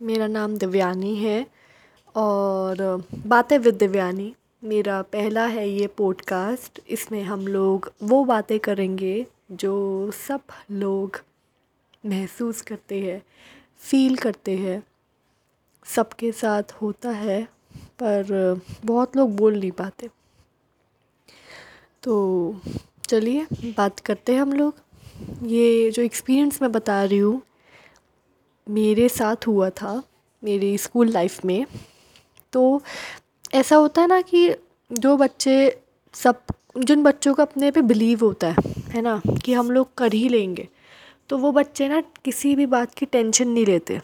मेरा नाम दिव्यानी है और बातें विद दिव्यानी। मेरा पहला है ये पॉडकास्ट इसमें हम लोग वो बातें करेंगे जो सब लोग महसूस करते हैं फ़ील करते हैं। सबके साथ होता है, पर बहुत लोग बोल नहीं पाते। तो चलिए, बात करते हैं हम लोग। ये जो एक्सपीरियंस मैं बता रही हूँ मेरे साथ हुआ था, मेरी स्कूल लाइफ में। तो ऐसा होता है ना कि जो बच्चे सब, जिन बच्चों को अपने पे बिलीव होता है है ना, कि हम लोग कर ही लेंगे तो वो बच्चे ना किसी भी बात की टेंशन नहीं लेते,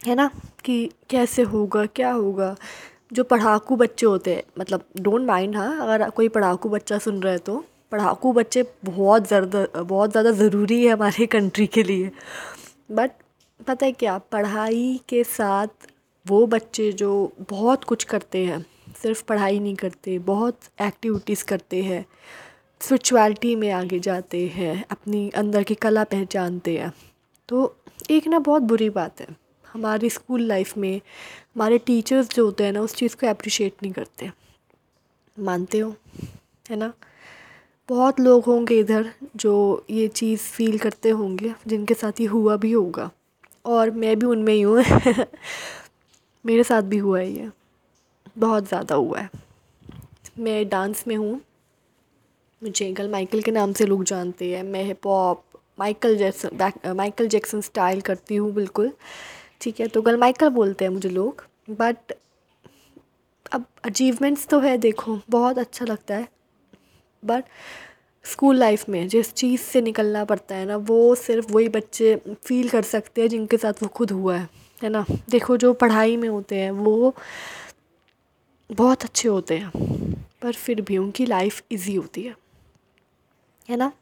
है ना, कि कैसे होगा, क्या होगा। जो पढ़ाकू बच्चे होते हैं मतलब डोंट माइंड हाँ अगर कोई पढ़ाकू बच्चा सुन रहा है तो पढ़ाकू बच्चे बहुत ज़्यादा बहुत ज़्यादा ज़रूरी है हमारे कंट्री के लिए। बट पता है क्या? पढ़ाई के साथ वो बच्चे जो बहुत कुछ करते हैं, सिर्फ़ पढ़ाई नहीं करते, बहुत एक्टिविटीज़ करते हैं स्पिरिचुअलिटी में आगे जाते हैं, अपनी अंदर की कला पहचानते हैं। तो एक ना बहुत बुरी बात है। हमारी स्कूल लाइफ में हमारे टीचर्स जो होते हैं ना, उस चीज़ को अप्रिशिएट नहीं करते। मानते हो? है ना? बहुत लोग होंगे इधर जो ये चीज़ फील करते होंगे, जिनके साथ ये हुआ भी होगा। और मैं भी उनमें ही हूँ। मेरे साथ भी हुआ है ये। बहुत ज़्यादा हुआ है। मैं डांस में हूँ। मुझे गल माइकल के नाम से लोग जानते हैं। मैं hip hop Michael Jackson Michael Jackson style करती हूँ बिल्कुल। ठीक है तो गल माइकल बोलते हैं मुझे लोग। बट अब अचीवमेंट्स तो है, देखो, बहुत अच्छा लगता है। बट स्कूल लाइफ में जिस चीज़ से निकलना पड़ता है ना, वो सिर्फ़ वही बच्चे फील कर सकते हैं जिनके साथ वो खुद हुआ है है ना? देखो, जो पढ़ाई में होते हैं, वो बहुत अच्छे होते हैं, पर फिर भी उनकी लाइफ इजी होती है है ना?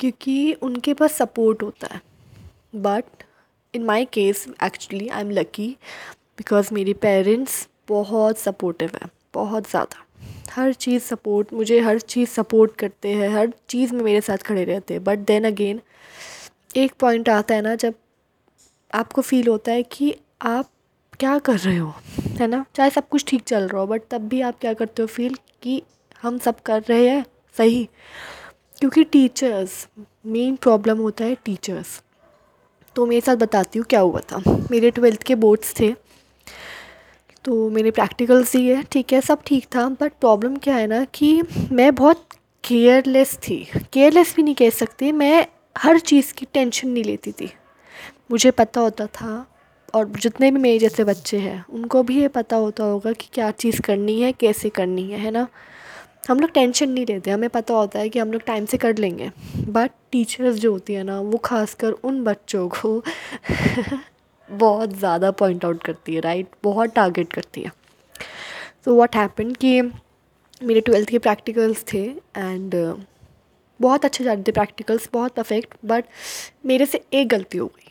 क्योंकि उनके पास सपोर्ट होता है but in my case actually I am lucky because मेरे पेरेंट्स बहुत सपोर्टिव हैं, बहुत ज़्यादा। हर चीज़ सपोर्ट मुझे हर चीज़ सपोर्ट करते हैं, हर चीज़ में मेरे साथ खड़े रहते हैं। बट देन अगेन एक पॉइंट आता है ना, जब आपको फील होता है कि आप क्या कर रहे हो, है ना? चाहे सब कुछ ठीक चल रहा हो बट तब भी आप क्या करते हो फील कि हम सब कर रहे हैं सही। क्योंकि टीचर्स मेन प्रॉब्लम होता है टीचर्स तो मेरे साथ बताती हूँ क्या हुआ था। मेरे ट्वेल्थ के बोर्ड्स थे। तो मेरे प्रैक्टिकल्स दिए ठीक है, सब ठीक था बट प्रॉब्लम क्या है ना कि मैं बहुत केयरलेस थी। केयरलेस भी नहीं कह सकती, मैं हर चीज़ की टेंशन नहीं लेती थी। मुझे पता होता था, और जितने भी मेरे जैसे बच्चे हैं, उनको भी ये पता होता होगा कि क्या चीज़ करनी है, कैसे करनी है है ना? हम लोग टेंशन नहीं लेते, हमें पता होता है कि हम लोग टाइम से कर लेंगे। बट टीचर्स जो होती है ना, वो खासकर उन बच्चों को बहुत ज़्यादा पॉइंट आउट करती है राइट बहुत टारगेट करती है। तो व्हाट हैपन कि मेरे ट्वेल्थ के प्रैक्टिकल्स थे एंड uh, बहुत अच्छे जा रहे थे प्रैक्टिकल्स बहुत परफेक्ट बट मेरे से एक गलती हो गई।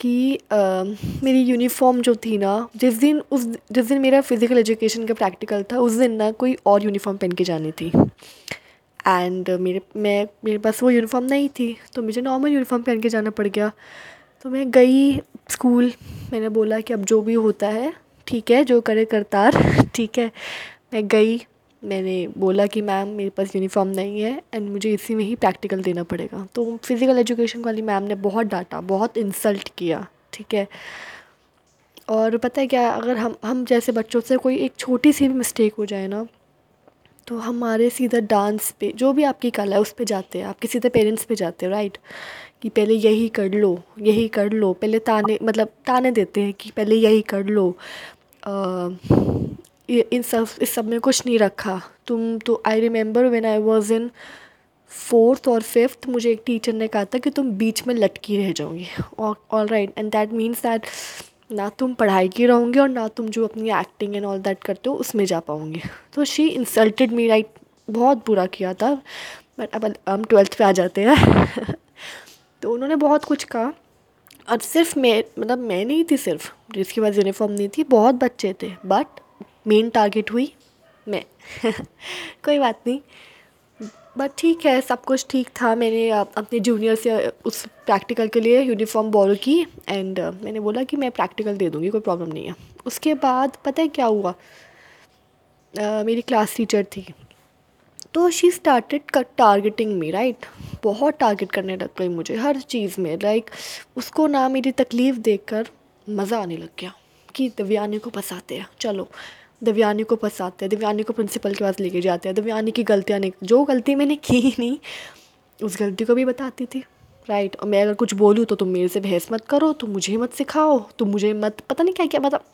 कि uh, मेरी यूनिफॉर्म जो थी ना जिस दिन उस जिस दिन मेरा फ़िज़िकल एजुकेशन का प्रैक्टिकल था उस दिन ना कोई और यूनिफॉर्म पहन के जानी थी। एंड uh, मेरे मैं मेरे पास वो यूनिफॉर्म नहीं थी तो मुझे नॉर्मल यूनिफॉर्म पहन के जाना पड़ गया। तो मैं गई स्कूल। मैंने बोला कि अब जो भी होता है, ठीक है, जो करे करतार, ठीक है। मैं गई, मैंने बोला कि मैम, मेरे पास यूनिफॉर्म नहीं है एंड मुझे इसी में ही प्रैक्टिकल देना पड़ेगा। तो फ़िज़िकल एजुकेशन वाली मैम ने बहुत डांटा, बहुत इंसल्ट किया, ठीक है। और पता है क्या, अगर हम हम जैसे बच्चों से कोई एक छोटी सी भी मिस्टेक हो जाए ना तो हमारे सीधा डांस पे जो भी आपकी कला है उस पर जाते हैं। आपके सीधे पेरेंट्स पे जाते हैं राइट कि पहले यही कर लो यही कर लो। पहले ताने मतलब ताने देते हैं कि पहले यही कर लो। आ, इन सब इस सब में कुछ नहीं रखा। तुम तो I remember when I was in fourth और फिफ्थ मुझे एक टीचर ने कहा था कि तुम बीच में लटकी रह जाओगी। All right and that means that ना तुम पढ़ाई की रहोगे और ना तुम जो अपनी एक्टिंग एंड ऑल दैट करते हो, उसमें जा पाओगे। तो शी इंसल्टेड मी राइट बहुत बुरा किया था। बट अब हम ट्वेल्थ पे आ जाते हैं। तो उन्होंने बहुत कुछ कहा। और सिर्फ़ मैं मतलब मैं नहीं थी सिर्फ़, जिसके पास यूनिफॉर्म नहीं थी, बहुत बच्चे थे। बट मेन टारगेट हुई मैं। कोई बात नहीं। बट ठीक है, सब कुछ ठीक था। मैंने अपने जूनियर से उस प्रैक्टिकल के लिए यूनिफॉर्म बोरो की एंड मैंने बोला कि मैं प्रैक्टिकल दे दूँगी, कोई प्रॉब्लम नहीं है। उसके बाद पता है क्या हुआ? मेरी क्लास टीचर थी। तो she started targeting me right बहुत टारगेट करने लग गई मुझे हर चीज़ में। लाइक उसको ना मेरी तकलीफ़ देखकर मज़ा आने लग गया कि दिव्यानी को फंसाते हैं। चलो दिव्यानी को फंसाते हैं, दिव्यानी को प्रिंसिपल के पास लेके जाते हैं, दिव्यानी की गलतियाँ नहीं, जो गलती मैंने की ही नहीं, उस गलती को भी बताती थी। राइट और मैं अगर कुछ बोलूँ तो तुम मेरे से बहस मत करो, तुम मुझे मत सिखाओ, तुम मुझे मत, पता नहीं क्या क्या मतलब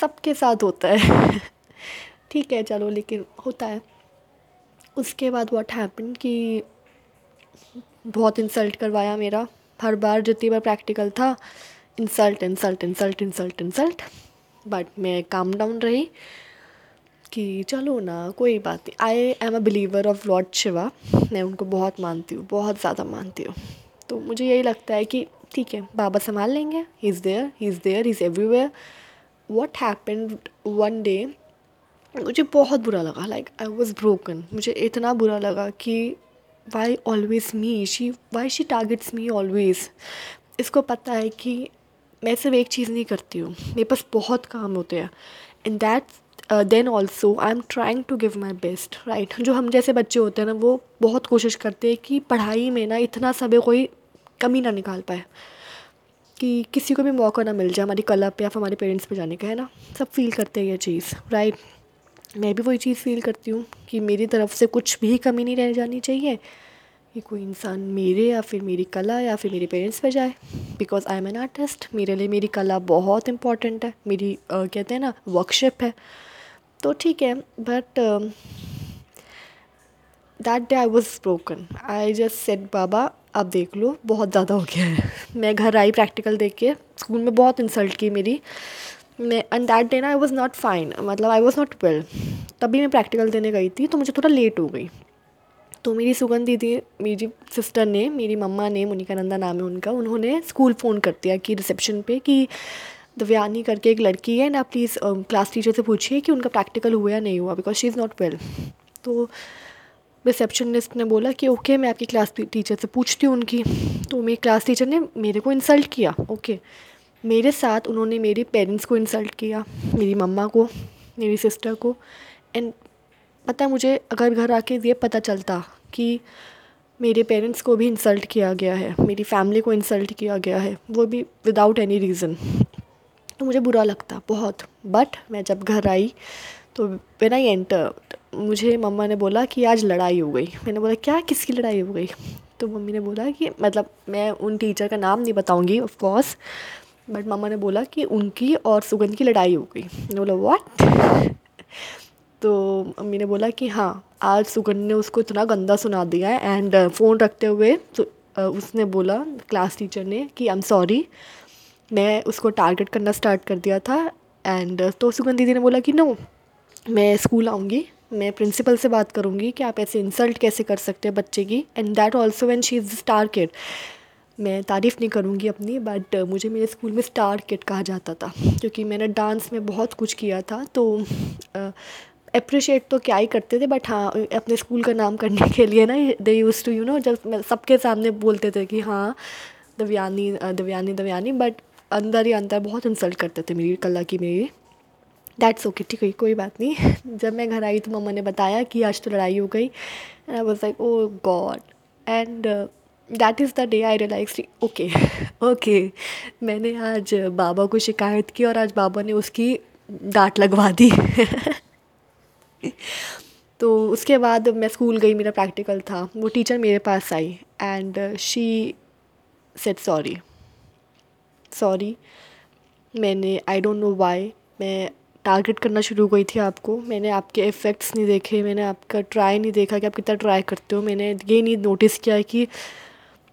सबके साथ होता है। ठीक है, चलो, लेकिन होता है। उसके बाद वॉट हैपन कि बहुत इंसल्ट करवाया मेरा। हर बार जितनी बार प्रैक्टिकल था insult insult insult insult insult but मैं काम डाउन रही कि चलो ना, कोई बात नहीं। I am a believer of lord Shiva मैं उनको बहुत मानती हूँ, बहुत ज़्यादा मानती हूँ। तो मुझे यही लगता है कि ठीक है, बाबा संभाल लेंगे। He is there he is there is everywhere what happen one day मुझे बहुत बुरा लगा। लाइक आई वॉज़ ब्रोकन मुझे इतना बुरा लगा कि why always me she why she targets me always इसको पता है कि मैं सिर्फ़ एक चीज़ नहीं करती हूँ। मेरे पास बहुत काम होते हैं। And that then also I am trying to give my best right जो हम जैसे बच्चे होते हैं ना, वो बहुत कोशिश करते हैं कि पढ़ाई में ना इतना समय कोई कमी ना निकाल पाए। कि किसी को भी मौका ना मिल जाए, हमारी कला पे या फिर हमारे पेरेंट्स पे जाने का, है ना? सब फील करते हैं ये चीज़ राइट मैं भी वही चीज़ फील करती हूँ कि मेरी तरफ़ से कुछ भी कमी नहीं रह जानी चाहिए। कि कोई इंसान मेरे या फिर मेरी कला या फिर मेरे पेरेंट्स पर जाए। Because I am an artist मेरे लिए मेरी कला बहुत इंपॉर्टेंट है। मेरी uh, कहते हैं ना वर्कशिप है। तो ठीक है but that day I was broken I just said बाबा आप देख लो बहुत ज़्यादा हो गया है। मैं घर आई प्रैक्टिकल देख के। स्कूल में बहुत इंसल्ट की मेरी। मैं एंड दैट डे ना आई वॉज़ नॉट फाइन मतलब आई वॉज़ नॉट वेल तभी मैं प्रैक्टिकल देने गई थी तो मुझे थोड़ा लेट हो गई। तो मेरी सुगंध दीदी मेरी सिस्टर ने, मेरी मम्मा ने मोनिका नंदा नाम है उनका, उन्होंने स्कूल फ़ोन कर दिया कि रिसेप्शन पे कि दिव्यानी करके एक लड़की है एंड आप प्लीज़ क्लास टीचर से पूछिए कि उनका प्रैक्टिकल हुआ या नहीं हुआ because she is not well तो रिसेप्शनिस्ट ने बोला कि ओके मैं आपकी क्लास टीचर से पूछती हूँ उनकी। तो मेरी क्लास टीचर ने मेरे को इंसल्ट किया ओके मेरे साथ उन्होंने मेरे पेरेंट्स को इंसल्ट किया, मेरी मम्मा को, मेरी सिस्टर को एंड पता है मुझे अगर घर आके ये पता चलता कि मेरे पेरेंट्स को भी इंसल्ट किया गया है, मेरी फैमिली को इंसल्ट किया गया है, वो भी विदाउट एनी रीज़न तो मुझे बुरा लगता बहुत। बट मैं जब घर आई तो वेन आई एंटर मुझे मम्मा ने बोला कि आज लड़ाई हो गई। मैंने बोला, क्या? किसकी लड़ाई हो गई? तो मम्मी ने बोला कि मतलब मैं उन टीचर का नाम नहीं बताऊँगी ऑफ़ कोर्स बट मम्मा ने बोला कि उनकी और सुगंध की लड़ाई हो गई। मैंने बोला व्हाट तो अम्मी ने बोला कि हाँ आज सुगन ने उसको इतना गंदा सुना दिया है एंड फ़ोन रखते हुए तो उसने बोला क्लास टीचर ने कि आई एम सॉरी मैं उसको टारगेट करना स्टार्ट कर दिया था एंड तो सुगन दीदी ने बोला कि नो मैं स्कूल आऊँगी, मैं प्रिंसिपल से बात करूँगी कि आप ऐसे इंसल्ट कैसे कर सकते हैं बच्चे की and that also when she is star kid मैं तारीफ़ नहीं करूँगी अपनी बट मुझे मेरे स्कूल में स्टार किड कहा जाता था, क्योंकि मैंने डांस में बहुत कुछ किया था तो अप्रिशिएट तो क्या ही करते थे बट हाँ अपने स्कूल का नाम करने के लिए ना they used to you know जब सबके सामने बोलते थे कि हाँ दवयानी दवयानी दवयानी बट अंदर ही अंदर बहुत इंसल्ट करते थे मेरी कला की मेरी। दैट्स ओके ठीक है, कोई बात नहीं। जब मैं घर आई तो मम्मा ने बताया कि आज तो लड़ाई हो गई। And I was like oh god and that is the day I realize okay okay मैंने आज बाबा को शिकायत की और आज बाबा ने उसकी डांट लगवा दी। तो उसके बाद मैं स्कूल गई, मेरा प्रैक्टिकल था। वो टीचर मेरे पास आई and she said sorry sorry मैंने आई डोंट नो वाई मैं टारगेट करना शुरू गई थी आपको। मैंने आपके इफ़ेक्ट्स नहीं देखे, मैंने आपका ट्राई नहीं देखा कि आप कितना ट्राई करते हो। मैंने ये नहीं नोटिस किया कि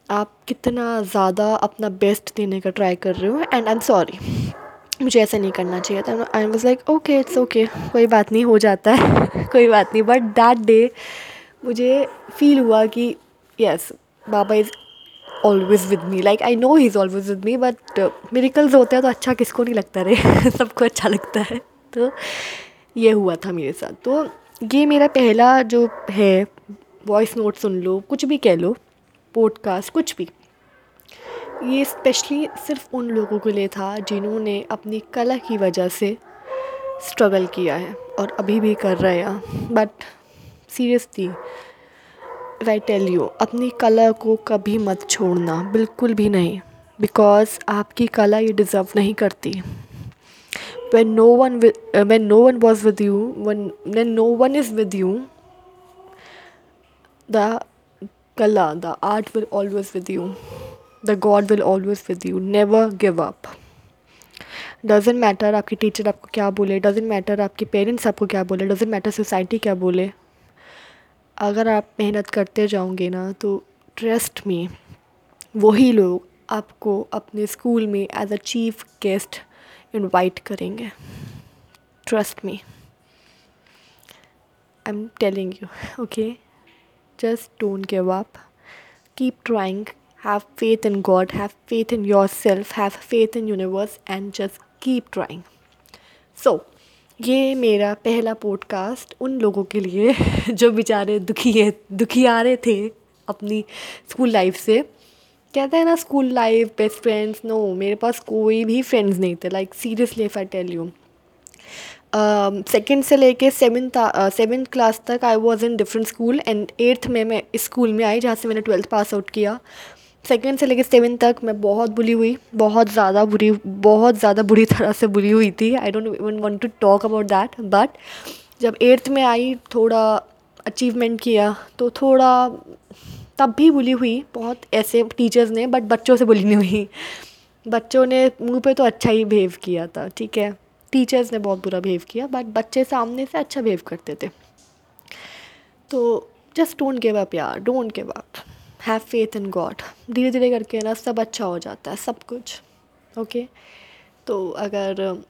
आप कितना ज़्यादा अपना बेस्ट देने का ट्राई कर रहे हो। एंड आई एम सॉरी मुझे ऐसा नहीं करना चाहिए था। I was like okay it's okay कोई बात नहीं, हो जाता है। कोई बात नहीं। बट दैट डे मुझे फील हुआ कि yes Baba is always with me like I know he is always with me but miracles होते हैं तो अच्छा किसको नहीं लगता रे? सबको अच्छा लगता है। तो ये हुआ था मेरे साथ। तो ये मेरा पहला जो है वॉइस नोट सुन लो, कुछ भी कह लो पॉडकास्ट कुछ भी। ये स्पेशली सिर्फ़ उन लोगों के लिए था जिन्होंने अपनी कला की वजह से स्ट्रगल किया है और अभी भी कर रहे हैं। But seriously I tell you अपनी कला को कभी मत छोड़ना बिल्कुल भी नहीं। बिकॉज़ आपकी कला ये डिज़र्व नहीं करती। When no one wi- uh, when no one was with you no one is with you the kala the art will always with you the god will always with you never give up doesn't matter आपकी teacher आपको क्या बोले. Doesn't matter आपके parents आपको क्या बोले. Doesn't matter society क्या बोले. अगर आप मेहनत करते जाओगे ना तो ट्रस्ट में वही लोग आपको अपने स्कूल में as a chief guest invite करेंगे. Trust me I am telling you okay just don't give up keep trying faith in god have faith in yourself have faith in universe and just keep trying so ये मेरा पहला podcast उन लोगों के लिए जो बेचारे दुखी है, दुखी आ रहे थे अपनी स्कूल लाइफ से। कहते हैं ना school life best friends no मेरे पास कोई भी फ्रेंड्स नहीं थे like seriously if I tell you second से लेके सेवन्थ सेवन्थ क्लास तक I was in different school and eighth में मैं इस स्कूल में आई जहाँ से मैंने ट्वेल्थ पास आउट किया। सेकेंड से लेकर सेवन तक मैं बहुत बुरी हुई, बहुत ज़्यादा बुरी, बहुत ज़्यादा बुरी तरह से बुरी हुई थी। I don't even want to talk about that but जब एट्थ में आई, थोड़ा अचीवमेंट किया तो थोड़ा तब भी बुली हुई। बहुत ऐसे टीचर्स ने बट बच्चों से बुली नहीं हुई। बच्चों ने मुँह पे तो अच्छा ही बिहेव किया था, ठीक है? टीचर्स ने बहुत बुरा बिहेव किया बट बच्चे सामने से अच्छा बिहेव करते थे। तो जस्ट डोंट गिव अप यार don't give up have faith in god धीरे धीरे करके ना सब अच्छा हो जाता है, सब कुछ। ओके तो अगर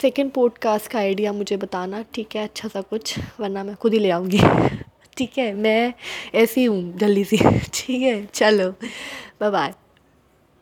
सेकेंड पॉडकास्ट का आइडिया मुझे बताना, ठीक है अच्छा सा कुछ, वरना मैं खुद ही ले आऊँगी। ठीक है? मैं ऐसी हूँ, जल्दी सी। ठीक है? चलो बाय बाय